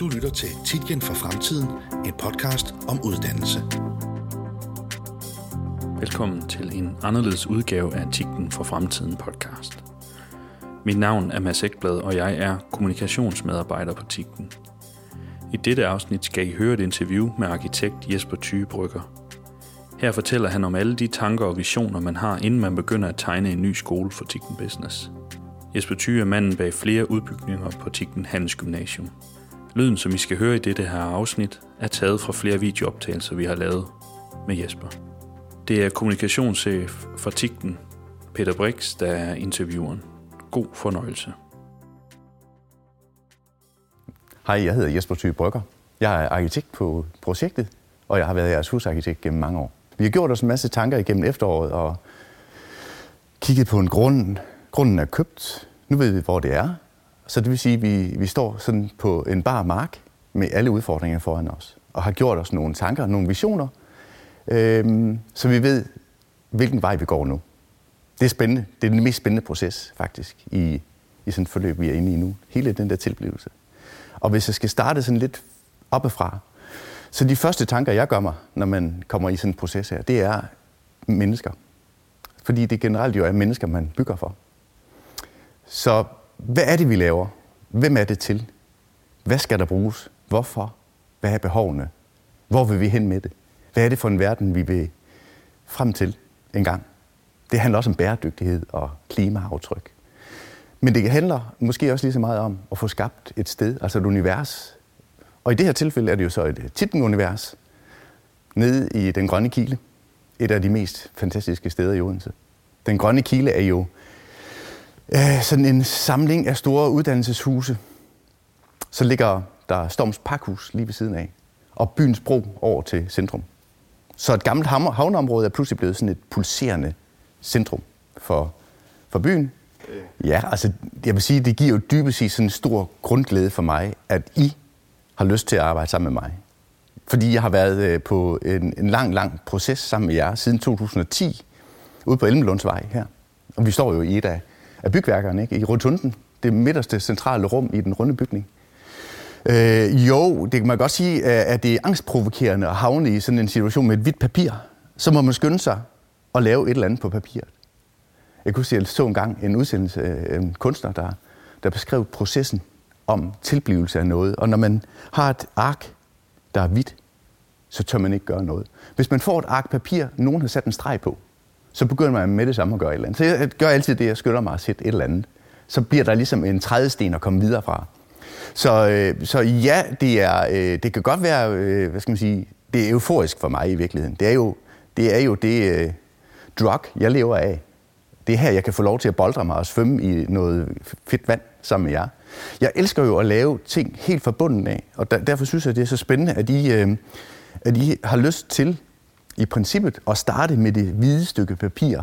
Du lytter til Titgen for Fremtiden, en podcast om uddannelse. Velkommen til en anderledes udgave af Titgen for Fremtiden podcast. Mit navn er Mads Ekblad, og jeg er kommunikationsmedarbejder på Titgen. I dette afsnit skal I høre et interview med arkitekt Jesper Thygebrygger. Her fortæller han om alle de tanker og visioner, man har, inden man begynder at tegne en ny skole for Tigten Business. Jesper Thy er manden bag flere udbygninger på Tigten Handelsgymnasium. Lyden, som I skal høre i dette her afsnit, er taget fra flere videooptagelser, vi har lavet med Jesper. Det er kommunikationschef for Tigten, Peter Brix, der er intervieweren. God fornøjelse. Hej, jeg hedder Jesper Thy Brygger. Jeg er arkitekt på projektet, og jeg har været jeres husarkitekt gennem mange år. Vi har gjort os en masse tanker igennem efteråret og kigget på en grund. Grunden er købt. Nu ved vi, hvor det er. Så det vil sige, at vi, vi står sådan på en bar mark med alle udfordringer foran os, og har gjort os nogle tanker, nogle visioner, øhm, så vi ved, hvilken vej vi går nu. Det er spændende. Det er den mest spændende proces, faktisk, i, i sådan et forløb, vi er inde i nu. Hele den der tilblivelse. Og hvis jeg skal starte sådan lidt oppefra, så de første tanker, jeg gør mig, når man kommer i sådan en proces her, det er mennesker. Fordi det generelt jo er mennesker, man bygger for. Så hvad er det, vi laver? Hvem er det til? Hvad skal der bruges? Hvorfor? Hvad er behovene? Hvor vil vi hen med det? Hvad er det for en verden, vi vil frem til engang? Det handler også om bæredygtighed og klimaaftryk. Men det handler måske også lige så meget om at få skabt et sted, altså et univers. Og i det her tilfælde er det jo så et Titten-univers, nede i Den Grønne Kile. Et af de mest fantastiske steder i Odense. Den Grønne Kile er jo øh, sådan en samling af store uddannelseshuse. Så ligger der Storms Pakhus lige ved siden af, og byens bro over til centrum. Så et gammelt havneområde er pludselig blevet sådan et pulserende centrum for, for byen. Ja, altså jeg vil sige, det giver jo dybest set sådan en stor grundglæde for mig, at I har lyst til at arbejde sammen med mig. Fordi jeg har været øh, på en, en lang, lang proces sammen med jer siden 2010, ude på Elmelundsvej her. Og vi står jo i et af, af bygværkerne, ikke? i Rotunden, det midterste centrale rum i den runde bygning. Øh, jo, det kan man godt sige, at det er angstprovokerende at havne i sådan en situation med et hvidt papir. Så må man skynde sig at lave et eller andet på papiret. Jeg kunne se, at jeg så engang en udsendelse af en kunstner, der, der beskrev processen om tilblivelse af noget. Og når man har et ark, der er hvidt, så tør man ikke gøre noget. Hvis man får et ark papir, nogen har sat en streg på, så begynder man med det samme at gøre et eller andet. Så jeg gør altid det, jeg skynder mig at sætte et eller andet. Så bliver der ligesom en trædesten at komme videre fra. Så, øh, så ja, det, er, øh, det kan godt være, øh, hvad skal man sige, det er euforisk for mig i virkeligheden. Det er jo det, er jo det øh, drug, jeg lever af. Det er her, jeg kan få lov til at boldre mig og svømme i noget fedt vand sammen med jer. Jeg elsker jo at lave ting helt forbundet af, og der, derfor synes jeg, det er så spændende, at I, øh, at I har lyst til i princippet at starte med det hvide stykke papir,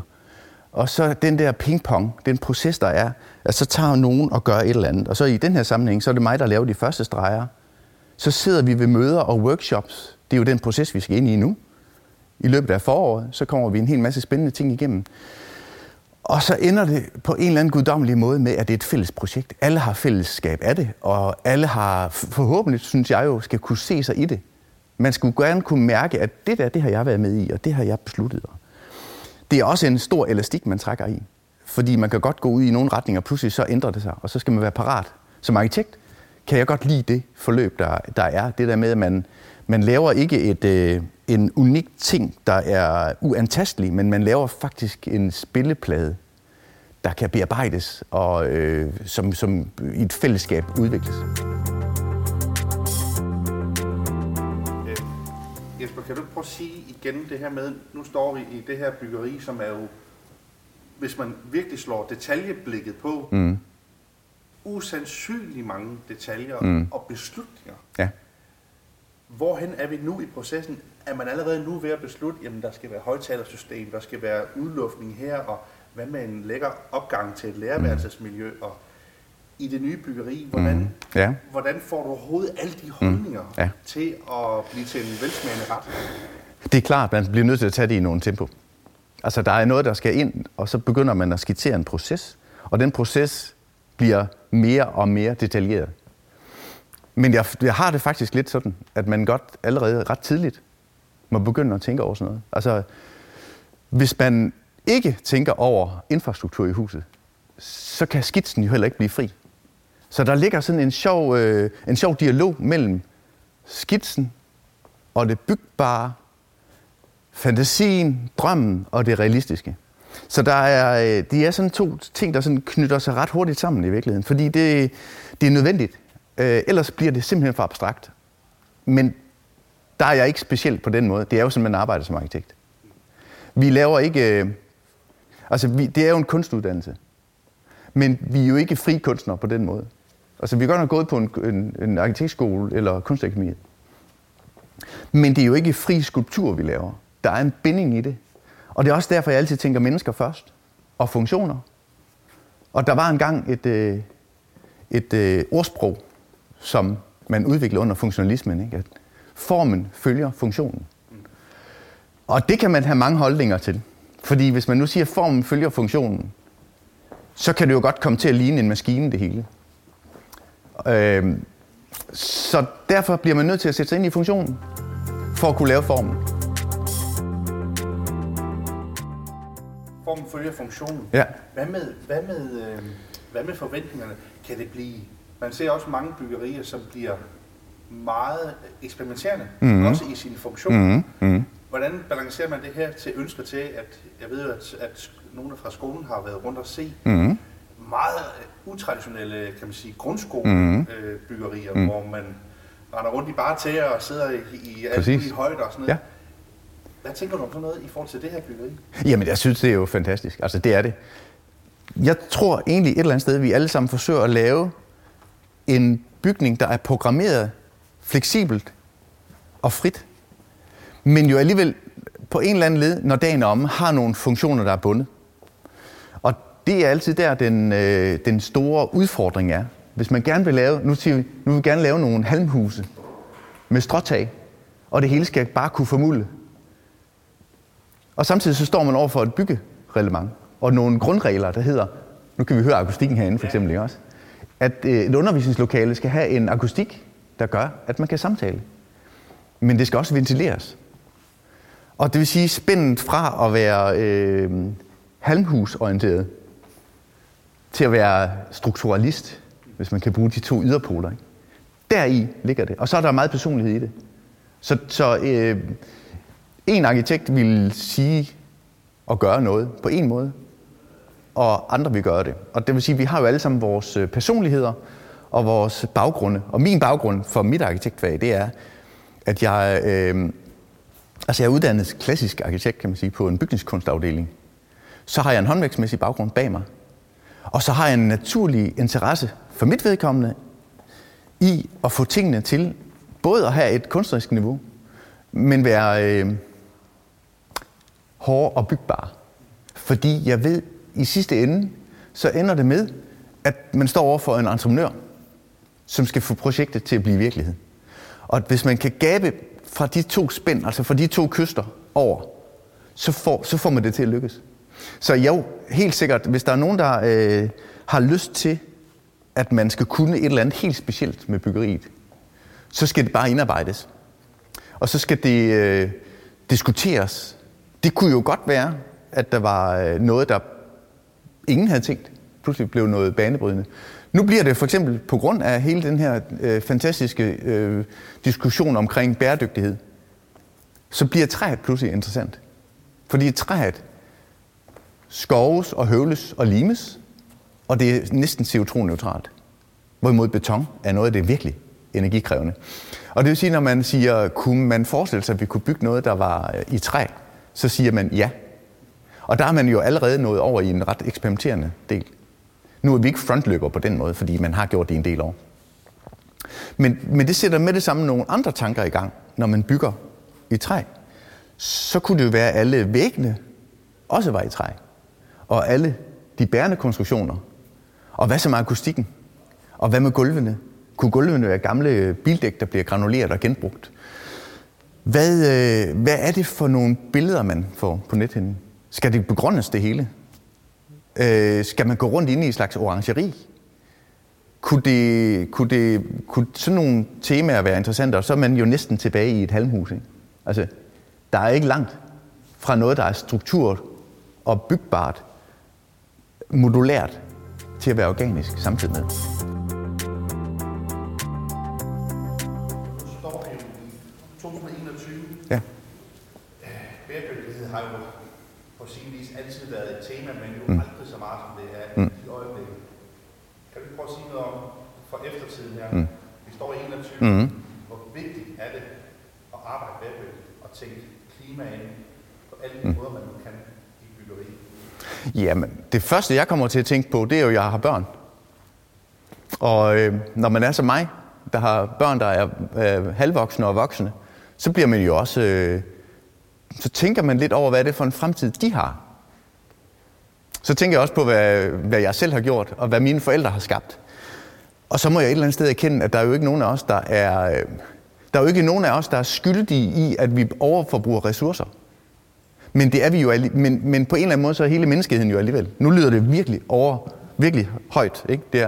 og så den der pingpong, den proces, der er, at så tager nogen og gør et eller andet. Og så i den her sammenhæng, så er det mig, der laver de første streger. Så sidder vi ved møder og workshops. Det er jo den proces, vi skal ind i nu. I løbet af foråret, så kommer vi en hel masse spændende ting igennem. Og så ender det på en eller anden guddommelig måde med, at det er et fælles projekt. Alle har fællesskab af det, og alle har forhåbentlig, synes jeg jo, skal kunne se sig i det. Man skulle gerne kunne mærke, at det der, det har jeg været med i, og det har jeg besluttet. Det er også en stor elastik, man trækker i. Fordi man kan godt gå ud i nogle retninger, og pludselig så ændrer det sig, og så skal man være parat. Som arkitekt kan jeg godt lide det forløb, der, der er. Det der med, at man, man laver ikke et, øh, en unik ting, der er uantastelig, men man laver faktisk en spilleplade, der kan bearbejdes og øh, som, som i et fællesskab udvikles. Kan du prøve at sige igen det her med, nu står vi i det her byggeri, som er jo, hvis man virkelig slår detaljeblikket på, mm. usandsynligt mange detaljer mm. og beslutninger. Ja. Hvorhen er vi nu i processen? Er man allerede nu ved at beslutte, jamen der skal være højtalersystem, der skal være udluftning her, og hvad med en lækker opgang til et lærerværelsesmiljø, og i det nye byggeri, hvordan, mm. ja. hvordan får du overhovedet alle de holdninger mm. ja. til at blive til en velsmagende ret? Det er klart, man bliver nødt til at tage det i nogle tempo. Altså, der er noget, der skal ind, og så begynder man at skitsere en proces, og den proces bliver mere og mere detaljeret. Men jeg, jeg har det faktisk lidt sådan, at man godt allerede ret tidligt må begynde at tænke over sådan noget. Altså, hvis man ikke tænker over infrastruktur i huset, så kan skitsen jo heller ikke blive fri. Så der ligger sådan en sjov, øh, en sjov dialog mellem skitsen og det byggbare, fantasien, drømmen og det realistiske. Så der er, øh, de er sådan to ting, der sådan knytter sig ret hurtigt sammen i virkeligheden, fordi det, det er nødvendigt. Øh, ellers bliver det simpelthen for abstrakt. Men der er jeg ikke specielt på den måde. Det er jo sådan, man arbejder som arkitekt. Vi laver ikke... Øh, altså, vi, det er jo en kunstuddannelse. Men vi er jo ikke fri kunstnere på den måde. Altså, vi er godt nok gået på en, en, en arkitektskole eller kunstakademi. Men det er jo ikke fri skulptur, vi laver. Der er en binding i det. Og det er også derfor, jeg altid tænker mennesker først. Og funktioner. Og der var engang et, øh, et øh, ordsprog, som man udviklede under funktionalismen. Ikke? At formen følger funktionen. Og det kan man have mange holdninger til. Fordi hvis man nu siger, at formen følger funktionen, så kan det jo godt komme til at ligne en maskine, det hele. Øh, så derfor bliver man nødt til at sætte sig ind i funktionen, for at kunne lave formen. Formen følger funktionen. Ja. Hvad med, hvad, med, øh, hvad med forventningerne? Kan det blive... Man ser også mange byggerier, som bliver meget eksperimenterende, mm-hmm. også i sin funktion. Mm-hmm. Mm-hmm. Hvordan balancerer man det her til ønsker til, at jeg ved, at, at nogle fra skolen har været rundt og se Mm-hmm. Meget utraditionelle, kan man sige, grundskolebyggerier, mm. mm. hvor man render rundt i bare tæer og sidder i, i muligt højde og sådan noget. Ja. Hvad tænker du om sådan noget i forhold til det her byggeri? Jamen, jeg synes, det er jo fantastisk. Altså, det er det. Jeg tror egentlig et eller andet sted, vi alle sammen forsøger at lave en bygning, der er programmeret fleksibelt og frit, men jo alligevel på en eller anden led, når dagen er omme, har nogle funktioner, der er bundet. Det er altid der, den, øh, den store udfordring er. Hvis man gerne vil lave, nu siger vi, nu vil vi gerne lave nogle halmhuse med stråtag, og det hele skal bare kunne formulde. Og samtidig så står man over for et byggereglement og nogle grundregler, der hedder, nu kan vi høre akustikken herinde for eksempel, ikke også? At øh, et undervisningslokale skal have en akustik, der gør, at man kan samtale. Men det skal også ventileres. Og det vil sige spændet fra at være øh, halmhusorienteret til at være strukturalist, hvis man kan bruge de to yderpoler. Ikke? Deri ligger det. Og så er der meget personlighed i det. Så, så øh, en arkitekt vil sige og gøre noget på en måde, og andre vil gøre det. Og det vil sige, at vi har jo alle sammen vores øh, personligheder og vores baggrunde. Og min baggrund for mit arkitektfag, det er, at jeg, øh, altså jeg er uddannet klassisk arkitekt, kan man sige, på en bygningskunstafdeling. Så har jeg en håndværksmæssig baggrund bag mig. Og så har jeg en naturlig interesse for mit vedkommende i at få tingene til både at have et kunstnerisk niveau, men være øh, hård og bygbar. Fordi jeg ved, i sidste ende, så ender det med, at man står over for en entreprenør, som skal få projektet til at blive virkelighed. Og hvis man kan gabe fra de to spænd, altså fra de to kyster over, så får, så får man det til at lykkes. Så jo, helt sikkert, hvis der er nogen, der øh, har lyst til, at man skal kunne et eller andet helt specielt med byggeriet, så skal det bare indarbejdes. Og så skal det øh, diskuteres. Det kunne jo godt være, at der var øh, noget, der ingen havde tænkt, pludselig blev noget banebrydende. Nu bliver det for eksempel på grund af hele den her øh, fantastiske øh, diskussion omkring bæredygtighed, så bliver træet pludselig interessant. Fordi træet skoves og høvles og limes, og det er næsten CO2-neutralt. Hvorimod beton er noget af det virkelig energikrævende. Og det vil sige, når man siger, kunne man forestille sig, at vi kunne bygge noget, der var øh, i træ, så siger man ja. Og der er man jo allerede nået over i en ret eksperimenterende del. Nu er vi ikke frontløber på den måde, fordi man har gjort det en del år. Men, men det sætter med det samme nogle andre tanker i gang, når man bygger i træ. Så kunne det jo være, at alle væggene også var i træ. Og alle de bærende konstruktioner. Og hvad så med akustikken? Og hvad med gulvene? Kunne gulvene være gamle bildæk, der bliver granuleret og genbrugt? Hvad, øh, hvad er det for nogle billeder, man får på nethinden? Skal det begrundes det hele? Øh, skal man gå rundt inde i en slags orangeri? kunne, det, kunne, det, kunne sådan nogle temaer være interessante, og så er man jo næsten tilbage i et halmhus. Ikke? Altså, der er ikke langt fra noget, der er struktur og bygbart, modulært, til at være organisk samtidig med. Ja. Bæredygtighed har jo på sin vis altid været et tema, men jo mm. aldrig så meget, som det er mm. i øjeblikket. Kan du prøve at sige noget om, for eftertiden her, mm. vi står i 21, mm. hvor vigtigt er det at arbejde bæredygtigt og tænke klima ind på alle de mm. måder, man kan i byggeri? Jamen, det første, jeg kommer til at tænke på, det er jo, at jeg har børn. Og øh, når man er som mig, der har børn, der er øh, halvvoksne og voksne, så bliver man jo også, øh, så tænker man lidt over, hvad er det for en fremtid, de har. Så tænker jeg også på, hvad, hvad jeg selv har gjort, og hvad mine forældre har skabt. Og så må jeg et eller andet sted erkende, at der er jo ikke nogen af os, der er, øh, der er jo ikke nogen af os, der er skyldige i, at vi overforbruger ressourcer. Men det er vi jo men, men på en eller anden måde, så er hele menneskeheden jo alligevel. Nu lyder det virkelig over, virkelig højt, ikke? Det er,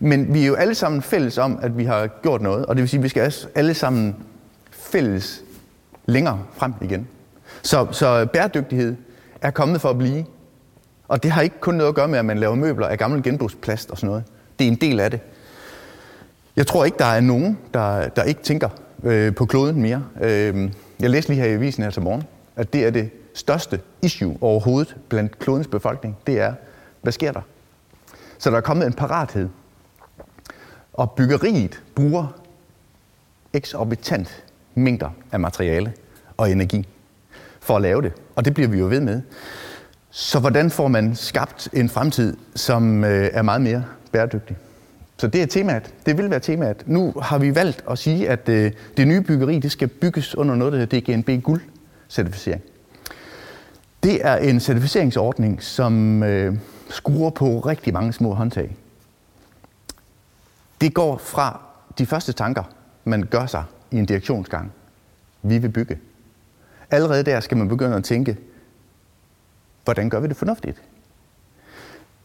men vi er jo alle sammen fælles om, at vi har gjort noget, og det vil sige, at vi skal alle sammen fælles længere frem igen. Så, så bæredygtighed er kommet for at blive. Og det har ikke kun noget at gøre med, at man laver møbler af gammel genbrugsplast og sådan noget. Det er en del af det. Jeg tror ikke, der er nogen, der, der ikke tænker øh, på kloden mere. Øh, jeg læste lige her i avisen her til morgen, at det er det største issue overhovedet blandt klodens befolkning. Det er, hvad sker der? Så der er kommet en parathed. Og byggeriet bruger eksorbitant mængder af materiale og energi for at lave det. Og det bliver vi jo ved med. Så hvordan får man skabt en fremtid, som øh, er meget mere bæredygtig? Så det er temaet. Det vil være temaet. Nu har vi valgt at sige, at øh, det nye byggeri det skal bygges under noget, der hedder DGNB Guld-certificering. Det er en certificeringsordning, som øh, skruer på rigtig mange små håndtag. Det går fra de første tanker, man gør sig i en direktionsgang. Vi vil bygge. Allerede der skal man begynde at tænke, hvordan gør vi det fornuftigt?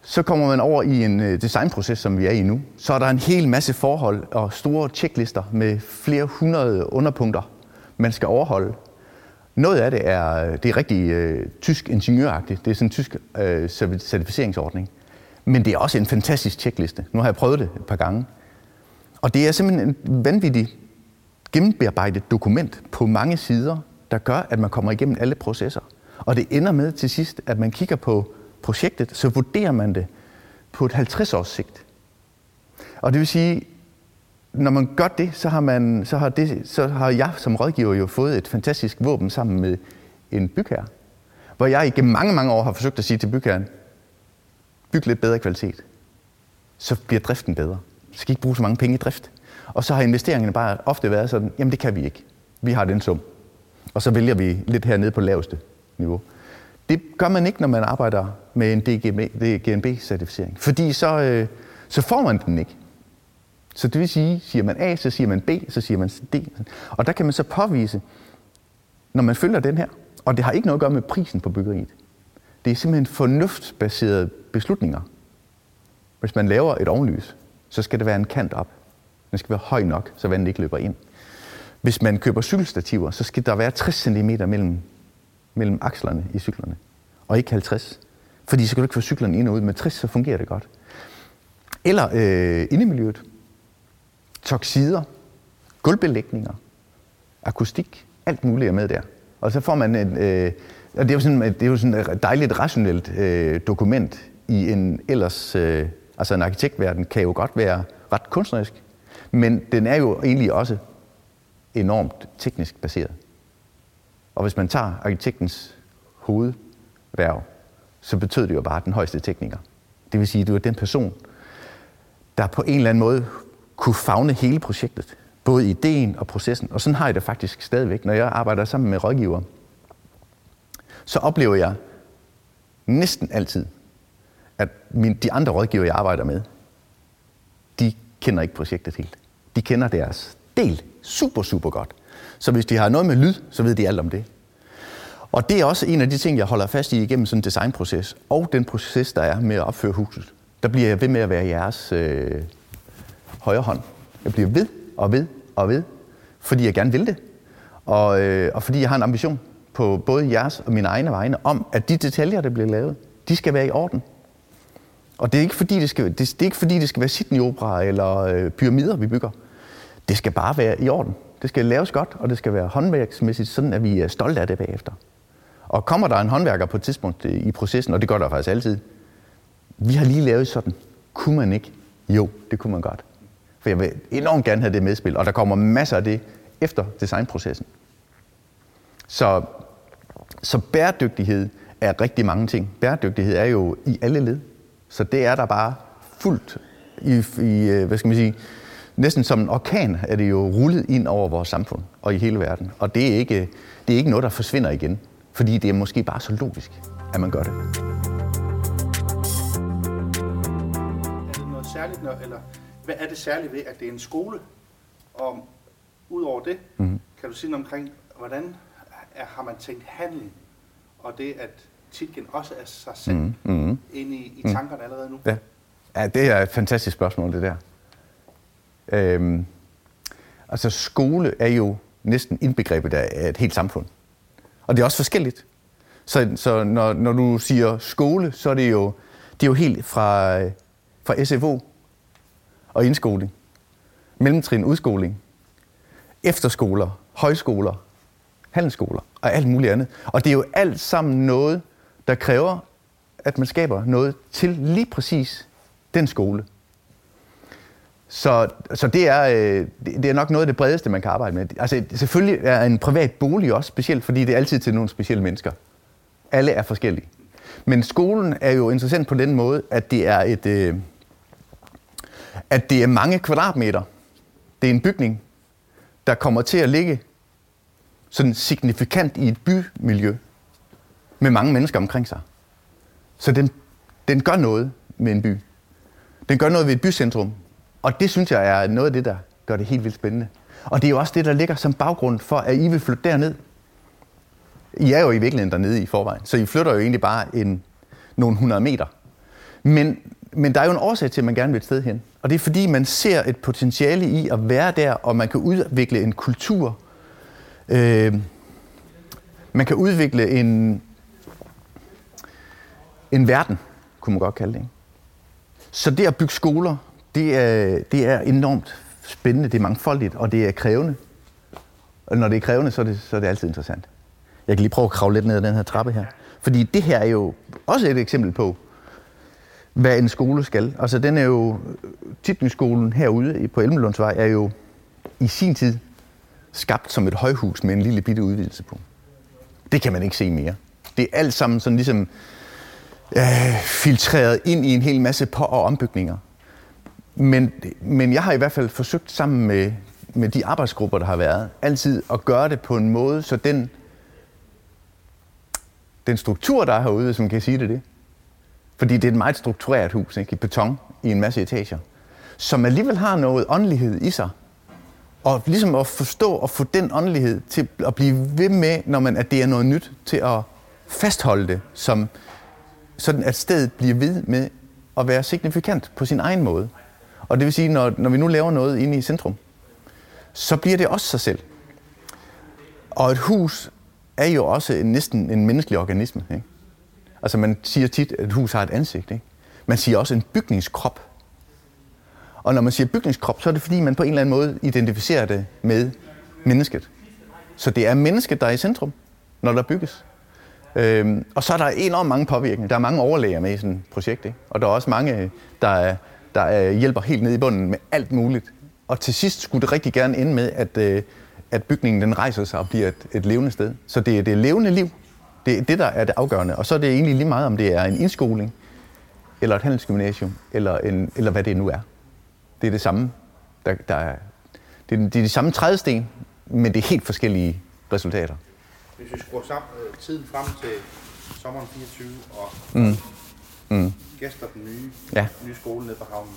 Så kommer man over i en øh, designproces, som vi er i nu. Så er der en hel masse forhold og store checklister med flere hundrede underpunkter, man skal overholde. Noget af det er, øh, det er rigtig øh, tysk ingeniøragtigt. Det er sådan en tysk øh, certificeringsordning. Men det er også en fantastisk tjekliste. Nu har jeg prøvet det et par gange. Og det er simpelthen en vanvittig gennembearbejdet dokument på mange sider, der gør, at man kommer igennem alle processer. Og det ender med til sidst, at man kigger på projektet, så vurderer man det på et 50 års sigt. Og det vil sige, når man gør det, så har, man, så har, det, så har jeg som rådgiver jo fået et fantastisk våben sammen med en bygherre. Hvor jeg igennem mange, mange år har forsøgt at sige til bygherren, byg lidt bedre kvalitet. Så bliver driften bedre. Så skal I ikke bruge så mange penge i drift. Og så har investeringerne bare ofte været sådan, jamen det kan vi ikke. Vi har den sum. Og så vælger vi lidt hernede på laveste niveau. Det gør man ikke, når man arbejder med en DGNB-certificering. Fordi så, øh, så får man den ikke. Så det vil sige, siger man A, så siger man B, så siger man D. Og der kan man så påvise, når man følger den her, og det har ikke noget at gøre med prisen på byggeriet. Det er simpelthen fornuftsbaserede beslutninger. Hvis man laver et ovenlys, så skal det være en kant op. Den skal være høj nok, så vandet ikke løber ind. Hvis man køber cykelstativer, så skal der være 60 cm mellem, mellem akslerne i cyklerne, og ikke 50. Fordi så kan du ikke få cyklerne ind og ud. Med 60, så fungerer det godt. Eller øh, indemiljøet. Toksider, gulvbelægninger, akustik, alt muligt er med der. Og så får man en, øh, og det er jo sådan, det er jo sådan et dejligt rationelt øh, dokument i en ellers, øh, altså en arkitektverden kan jo godt være ret kunstnerisk, men den er jo egentlig også enormt teknisk baseret. Og hvis man tager arkitektens hovedværv, så betød det jo bare den højeste tekniker. Det vil sige, at det var den person, der på en eller anden måde kunne fagne hele projektet. Både ideen og processen. Og sådan har jeg det faktisk stadigvæk. Når jeg arbejder sammen med rådgiver, så oplever jeg næsten altid, at min, de andre rådgiver, jeg arbejder med, de kender ikke projektet helt. De kender deres del super, super godt. Så hvis de har noget med lyd, så ved de alt om det. Og det er også en af de ting, jeg holder fast i igennem sådan en designproces, og den proces, der er med at opføre huset. Der bliver jeg ved med at være jeres, øh, højre hånd. Jeg bliver ved og ved og ved, fordi jeg gerne vil det. Og, øh, og fordi jeg har en ambition på både jeres og mine egne vegne om, at de detaljer, der bliver lavet, de skal være i orden. Og det er ikke fordi, det skal, det, det er ikke fordi, det skal være Sydney-opera eller øh, pyramider, vi bygger. Det skal bare være i orden. Det skal laves godt, og det skal være håndværksmæssigt, sådan at vi er stolte af det bagefter. Og kommer der en håndværker på et tidspunkt øh, i processen, og det gør der faktisk altid, vi har lige lavet sådan, kunne man ikke? Jo, det kunne man godt. For jeg vil enormt gerne have det medspil, og der kommer masser af det efter designprocessen. Så, så bæredygtighed er rigtig mange ting. Bæredygtighed er jo i alle led. Så det er der bare fuldt i, i øh, hvad skal man sige, næsten som en orkan er det jo rullet ind over vores samfund og i hele verden. Og det er ikke, det er ikke noget, der forsvinder igen, fordi det er måske bare så logisk, at man gør det. Er det noget særligt, eller hvad er det særligt ved, at det er en skole? Og udover det, mm-hmm. kan du sige noget omkring, hvordan er, har man tænkt handling, og det, at Titgen også er sig selv mm-hmm. inde i, i tankerne mm. allerede nu? Ja. ja, det er et fantastisk spørgsmål, det der. Øhm, altså skole er jo næsten indbegrebet af et helt samfund. Og det er også forskelligt. Så, så når, når du siger skole, så er det jo, det er jo helt fra, fra SFO og indskoling, mellemtrin udskoling, efterskoler, højskoler, handelsskoler og alt muligt andet. Og det er jo alt sammen noget, der kræver, at man skaber noget til lige præcis den skole. Så, så det, er, øh, det er nok noget af det bredeste, man kan arbejde med. Altså, selvfølgelig er en privat bolig også specielt, fordi det er altid til nogle specielle mennesker. Alle er forskellige. Men skolen er jo interessant på den måde, at det er et, øh, at det er mange kvadratmeter. Det er en bygning, der kommer til at ligge sådan signifikant i et bymiljø med mange mennesker omkring sig. Så den, den gør noget med en by. Den gør noget ved et bycentrum. Og det synes jeg er noget af det, der gør det helt vildt spændende. Og det er jo også det, der ligger som baggrund for, at I vil flytte derned. I er jo i virkeligheden dernede i forvejen, så I flytter jo egentlig bare en, nogle 100 meter. Men, men der er jo en årsag til, at man gerne vil et sted hen. Og det er fordi, man ser et potentiale i at være der, og man kan udvikle en kultur. Øh, man kan udvikle en, en verden, kunne man godt kalde det. Ikke? Så det at bygge skoler, det er, det er enormt spændende, det er mangfoldigt, og det er krævende. Og når det er krævende, så er det, så er det altid interessant. Jeg kan lige prøve at kravle lidt ned ad den her trappe her. Fordi det her er jo også et eksempel på, hvad en skole skal. Altså den er jo, Tipningsskolen herude på Elmelundsvej er jo i sin tid skabt som et højhus med en lille bitte udvidelse på. Det kan man ikke se mere. Det er alt sammen sådan ligesom øh, filtreret ind i en hel masse på- og ombygninger. Men, men jeg har i hvert fald forsøgt sammen med, med de arbejdsgrupper, der har været, altid at gøre det på en måde, så den, den struktur, der er herude, som kan sige det det, fordi det er et meget struktureret hus, ikke? i beton, i en masse etager, som alligevel har noget åndelighed i sig. Og ligesom at forstå og få den åndelighed til at blive ved med, når man, at det er noget nyt, til at fastholde det, som, sådan at stedet bliver ved med at være signifikant på sin egen måde. Og det vil sige, når, når vi nu laver noget inde i centrum, så bliver det også sig selv. Og et hus er jo også en, næsten en menneskelig organisme. Ikke? Altså man siger tit, at et hus har et ansigt. Ikke? Man siger også en bygningskrop. Og når man siger bygningskrop, så er det fordi, man på en eller anden måde identificerer det med mennesket. Så det er mennesket, der er i centrum, når der bygges. Øhm, og så er der enormt mange påvirkninger. Der er mange overlæger med i sådan et projekt. Ikke? Og der er også mange, der er der er hjælper helt ned i bunden med alt muligt. Og til sidst skulle det rigtig gerne ende med, at, øh, at bygningen den rejser sig og bliver et, et levende sted. Så det er det levende liv. Det er det, der er det afgørende. Og så er det egentlig lige meget, om det er en indskoling, eller et handelsgymnasium, eller, en, eller hvad det nu er. Det er det samme. Der, der er, det, er, det er de samme trædesten, men det er helt forskellige resultater. Hvis vi skruer sammen, øh, tiden frem til sommeren 24 og mm mm. gæster den nye, ja. nye skole nede på havnen.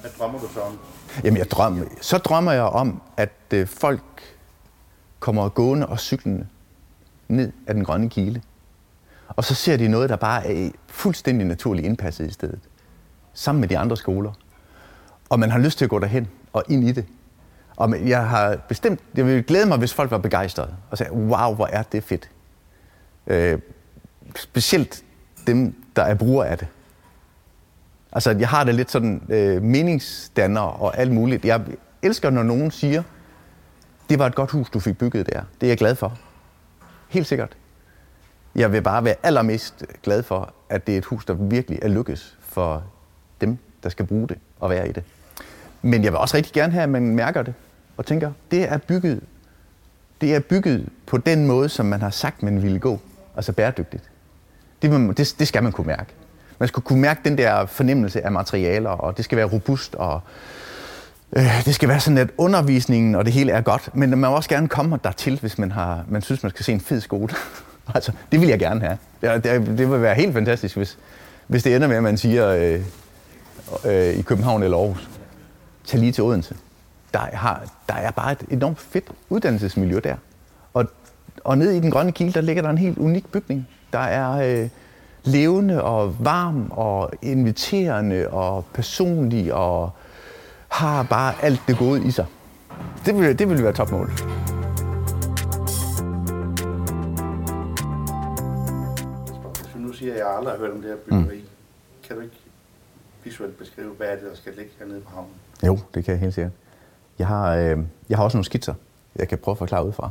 Hvad drømmer du så om? Jamen, jeg drømmer, så drømmer jeg om, at øh, folk kommer gående og cyklende ned ad den grønne kile. Og så ser de noget, der bare er fuldstændig naturligt indpasset i stedet. Sammen med de andre skoler. Og man har lyst til at gå derhen. og ind i det. Og jeg har bestemt, jeg vil glæde mig, hvis folk var begejstrede og sagde, wow, hvor er det fedt. Øh, specielt dem, der er brugere af det. Altså, jeg har det lidt sådan øh, meningsdanner og alt muligt. Jeg elsker, når nogen siger, det var et godt hus, du fik bygget der. Det er jeg glad for. Helt sikkert. Jeg vil bare være allermest glad for, at det er et hus, der virkelig er lykkes for dem, der skal bruge det og være i det. Men jeg vil også rigtig gerne have, at man mærker det og tænker, det er bygget, det er bygget på den måde, som man har sagt, man ville gå. Altså bæredygtigt. Det, det, det skal man kunne mærke. Man skal kunne mærke den der fornemmelse af materialer, og det skal være robust, og øh, det skal være sådan, at undervisningen og det hele er godt. Men man må også gerne komme dertil, hvis man, har, man synes, man skal se en fed skole. altså, det vil jeg gerne have. Det, det, det vil være helt fantastisk, hvis, hvis det ender med, at man siger øh, øh, i København eller Aarhus, tag lige til Odense. Der, har, der er bare et enormt fedt uddannelsesmiljø der. Og, og nede i den grønne kilde, der ligger der en helt unik bygning. Der er øh, levende og varm og inviterende og personlig og har bare alt det gode i sig. Det vil, det vil være topmål. Nu siger, at jeg aldrig har hørt om det her byggeri, mm. kan du ikke visuelt beskrive, hvad er det, der skal ligge hernede på havnen? Jo, det kan jeg helt sikkert. Jeg har, øh, jeg har også nogle skitser, jeg kan prøve at forklare ud fra.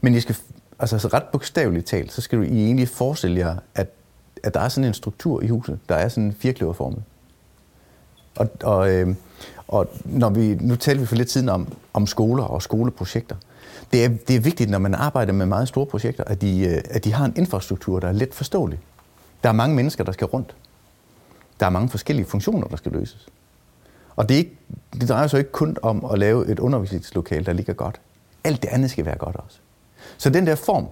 Men I skal, altså ret bogstaveligt talt, så skal du I egentlig forestille jer, at, at der er sådan en struktur i huset, der er sådan en firkløverformet. Og, og, øh, og når vi, nu taler vi for lidt siden om, om skoler og skoleprojekter. Det er, det er vigtigt, når man arbejder med meget store projekter, at de, øh, at de har en infrastruktur, der er let forståelig. Der er mange mennesker, der skal rundt. Der er mange forskellige funktioner, der skal løses. Og det, er ikke, det drejer sig ikke kun om at lave et undervisningslokale, der ligger godt. Alt det andet skal være godt også. Så den der form,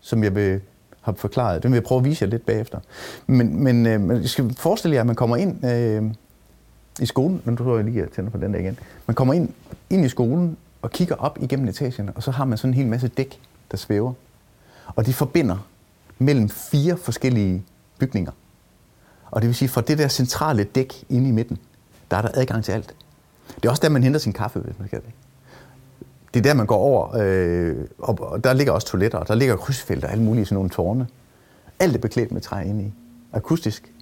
som jeg vil har forklaret, den vil jeg prøve at vise jer lidt bagefter. Men, men øh, man skal forestille jer, at man kommer ind øh, i skolen, nu tror jeg lige, at jeg tænder på den der igen. Man kommer ind, ind i skolen og kigger op igennem etagerne, og så har man sådan en hel masse dæk, der svæver. Og de forbinder mellem fire forskellige bygninger. Og det vil sige, fra det der centrale dæk inde i midten, der er der adgang til alt. Det er også der, man henter sin kaffe, hvis man skal det. Det er der, man går over, øh, og der ligger også toiletter, og der ligger krydsfelter og alle mulige sådan nogle tårne. Alt er beklædt med træ inde i. Akustisk.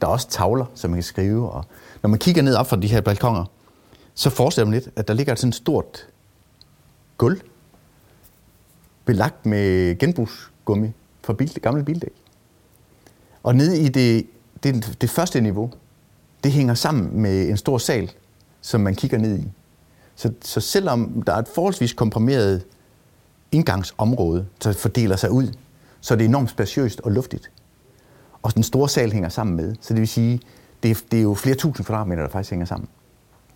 Der er også tavler, som man kan skrive. Og når man kigger ned op fra de her balkonger, så forestiller man lidt, at der ligger sådan et stort gulv, belagt med genbrugsgummi fra bil, gamle bildæk. Og nede i det, det, det første niveau, det hænger sammen med en stor sal, som man kigger ned i. Så, så selvom der er et forholdsvis komprimeret indgangsområde, der fordeler sig ud, så er det enormt spaciøst og luftigt. Og den store sal hænger sammen med. Så det vil sige, det er, det er jo flere tusind kvadratmeter, der faktisk hænger sammen.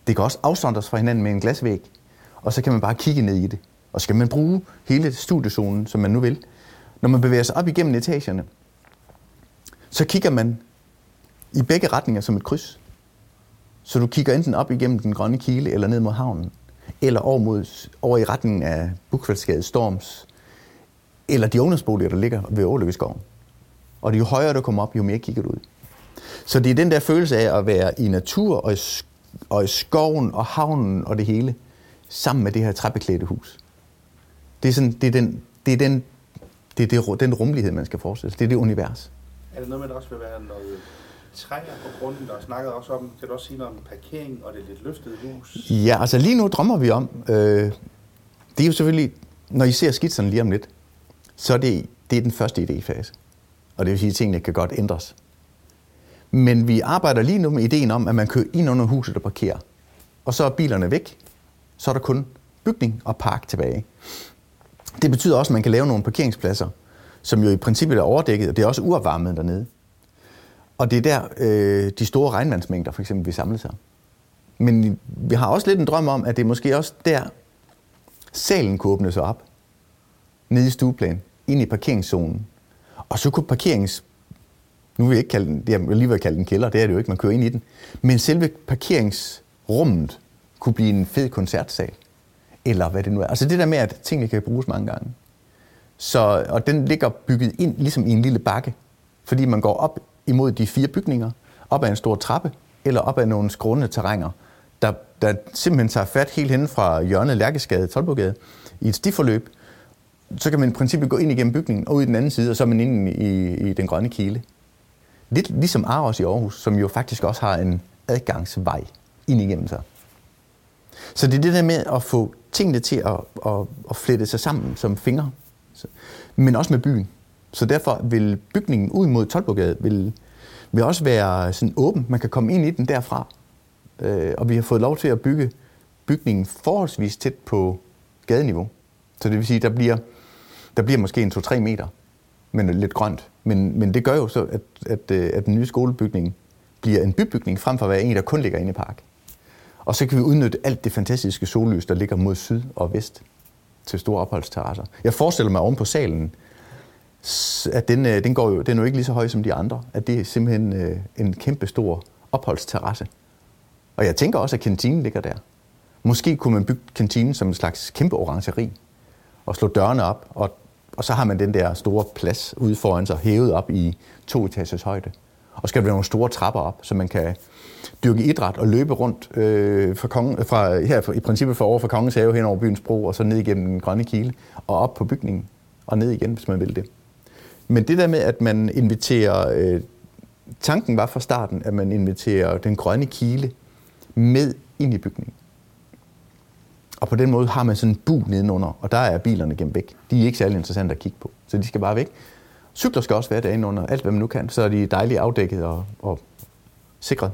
Det kan også afsondres fra hinanden med en glasvæg, og så kan man bare kigge ned i det. Og så kan man bruge hele studiezonen, som man nu vil. Når man bevæger sig op igennem etagerne, så kigger man i begge retninger som et kryds. Så du kigger enten op igennem den grønne kile, eller ned mod havnen, eller over, mod, over i retningen af Bukvaldsgade Storms, eller de ungdomsboliger, der ligger ved Ålykkeskoven. Og jo højere du kommer op, jo mere kigger du ud. Så det er den der følelse af at være i natur og i, og i skoven og havnen og det hele, sammen med det her træbeklædte hus. Det er, sådan, det er, den, det er, den, det er det, den rummelighed, man skal forestille sig. Det er det univers. Er det noget med, at der også vil være noget træer på grunden? Der snakkede også om, kan du også sige noget om parkering og det lidt løftede hus? Ja, altså lige nu drømmer vi om, øh, det er jo selvfølgelig, når I ser skitserne lige om lidt, så er det, det er den første idéfase. Og det vil sige, at tingene kan godt ændres. Men vi arbejder lige nu med ideen om, at man kører ind under huset og parkerer. Og så er bilerne væk. Så er der kun bygning og park tilbage. Det betyder også, at man kan lave nogle parkeringspladser, som jo i princippet er overdækket, og det er også uopvarmet dernede. Og det er der, øh, de store regnvandsmængder for eksempel vil samle sig. Men vi har også lidt en drøm om, at det er måske også der, salen kunne åbne sig op, nede i stueplan, ind i parkeringszonen. Og så kunne parkerings... Nu vil jeg ikke kalde den, jeg vil lige vil kalde den kælder, det er det jo ikke, man kører ind i den. Men selve parkeringsrummet kunne blive en fed koncertsal. Eller hvad det nu er. Altså det der med, at tingene kan bruges mange gange. Så, og den ligger bygget ind ligesom i en lille bakke. Fordi man går op imod de fire bygninger, op ad en stor trappe, eller op ad nogle skrånende terrænger, der, der simpelthen tager fat helt hen fra hjørnet Lærkesgade, Tolbogade, i et stiforløb, så kan man i princippet gå ind igennem bygningen og ud i den anden side, og så er man inde i, i den grønne kile. Lidt ligesom Aros i Aarhus, som jo faktisk også har en adgangsvej ind igennem sig. Så det er det der med at få tingene til at, at, at flette sig sammen som fingre, men også med byen. Så derfor vil bygningen ud mod Tolbogade vil, vil også være sådan åben. Man kan komme ind i den derfra. Øh, og vi har fået lov til at bygge bygningen forholdsvis tæt på gadeniveau. Så det vil sige, der bliver, der bliver måske en 2-3 meter, men lidt grønt. Men, men det gør jo så, at, at, øh, at den nye skolebygning bliver en bybygning, frem for at være en, der kun ligger inde i park. Og så kan vi udnytte alt det fantastiske sollys, der ligger mod syd og vest til store opholdsterrasser. Jeg forestiller mig oven på salen, at den, øh, den, går jo, den er jo ikke lige så høj som de andre. At det er simpelthen øh, en kæmpe stor opholdsterrasse. Og jeg tænker også, at kantinen ligger der. Måske kunne man bygge kantinen som en slags kæmpe orangeri og slå dørene op, og, og så har man den der store plads ude foran sig, hævet op i to etages højde. Og skal der være nogle store trapper op, så man kan dyrke idræt og løbe rundt øh, fra, kongen, fra, her i princippet for over fra Kongens Have hen over byens bro, og så ned igennem den grønne kile, og op på bygningen, og ned igen, hvis man vil det. Men det der med, at man inviterer, øh, tanken var fra starten, at man inviterer den grønne kile med ind i bygningen. Og på den måde har man sådan en bu nedenunder, og der er bilerne gemt væk. De er ikke særlig interessante at kigge på, så de skal bare væk. Cykler skal også være derinde under, alt hvad man nu kan, så er de dejligt afdækket og, og sikret.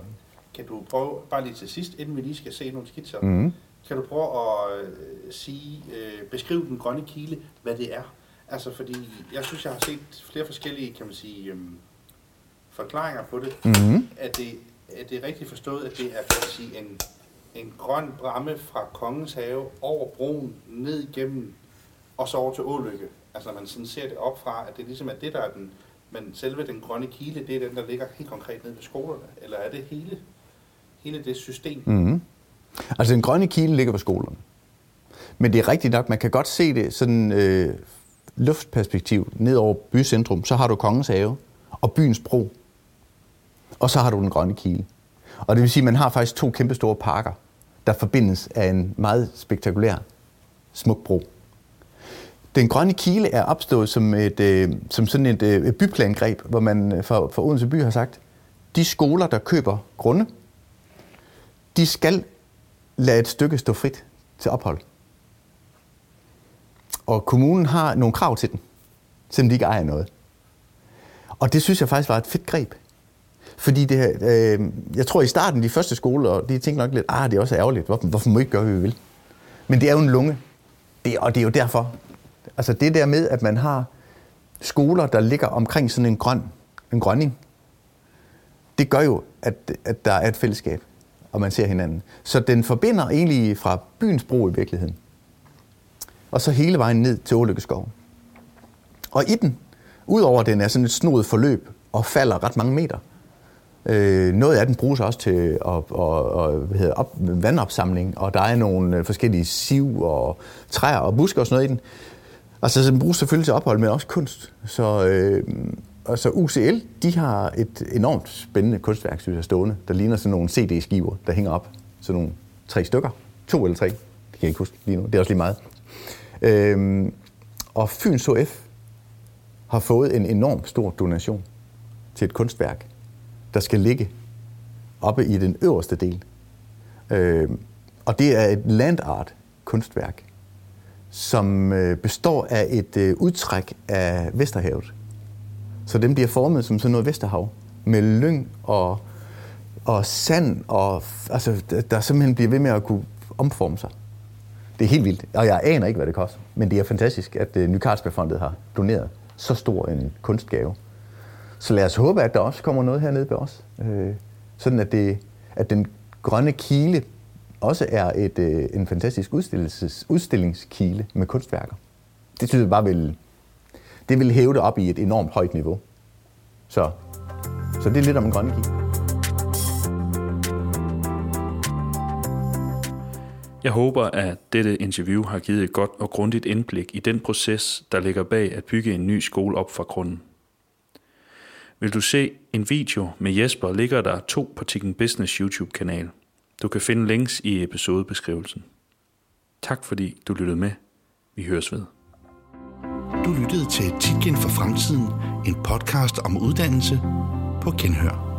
Kan du prøve, bare lige til sidst, inden vi lige skal se nogle skitser, Mm. kan du prøve at øh, sige, øh, beskrive den grønne kile, hvad det er? Altså fordi, jeg synes, jeg har set flere forskellige, kan man sige, øhm, forklaringer på det. Mm. Er det, er det rigtigt forstået, at det er kan man sige, en, en grøn bramme fra Kongens Have over broen, ned igennem, og så over til Ålykke? Altså man sådan ser det op fra, at det ligesom er det, der er den, men selve den grønne kile, det er den, der ligger helt konkret nede ved skolerne? Eller er det hele, hele det system? Mm. Altså den grønne kile ligger på skolerne. Men det er rigtigt nok, man kan godt se det sådan øh, luftperspektiv ned over bycentrum. Så har du Kongens Have og byens bro. Og så har du den grønne kile. Og det vil sige, at man har faktisk to kæmpe store parker, der forbindes af en meget spektakulær smuk bro. Den grønne kile er opstået som, et, øh, som sådan et, øh, et byplangreb, hvor man øh, for, for Odense by har sagt, de skoler, der køber grunde, de skal lade et stykke stå frit til ophold. Og kommunen har nogle krav til den, selvom de ikke ejer noget. Og det synes jeg faktisk var et fedt greb. Fordi det, øh, jeg tror i starten, de første skoler, de tænkte nok lidt, ah, det er også ærgerligt, hvorfor, hvorfor må vi ikke gøre, hvad vi vil? Men det er jo en lunge, det, og det er jo derfor. Altså det der med, at man har skoler, der ligger omkring sådan en grøn, en grønning, det gør jo, at, at der er et fællesskab, og man ser hinanden. Så den forbinder egentlig fra byens bro i virkeligheden, og så hele vejen ned til Ålykkeskov. Og i den, udover at den er sådan et snodet forløb, og falder ret mange meter, Øh, noget af den bruges også til op, og, og, hvad hedder, op, vandopsamling, og der er nogle øh, forskellige siv og træer og buske og sådan noget i den. Altså, så den bruges selvfølgelig til ophold, men også kunst. Så, øh, altså UCL, de har et enormt spændende kunstværk, synes jeg, stående, der ligner sådan nogle CD-skiver, der hænger op. Sådan nogle tre stykker. To eller tre. Det kan jeg ikke huske lige nu. Det er også lige meget. Øhm, og Fyns HF har fået en enorm stor donation til et kunstværk, der skal ligge oppe i den øverste del. Øhm, og det er et landart kunstværk, som øh, består af et øh, udtræk af Vesterhavet. Så den bliver formet som sådan noget Vesterhav, med lyng og, og sand, og altså, der simpelthen bliver ved med at kunne omforme sig. Det er helt vildt, og jeg aner ikke, hvad det koster. Men det er fantastisk, at øh, Ny Carlsbergfondet har doneret så stor en kunstgave. Så lad os håbe, at der også kommer noget hernede ved os. Øh, sådan at, det, at den grønne kile også er et, øh, en fantastisk udstillingskile med kunstværker. Det synes jeg bare vil, det vil hæve det op i et enormt højt niveau. Så, så det er lidt om en grønne kile. Jeg håber, at dette interview har givet et godt og grundigt indblik i den proces, der ligger bag at bygge en ny skole op fra grunden. Vil du se en video med Jesper, ligger der to på Tikken Business YouTube-kanal. Du kan finde links i episodebeskrivelsen. Tak fordi du lyttede med. Vi høres ved. Du lyttede til Tikken for Fremtiden, en podcast om uddannelse på Genhør.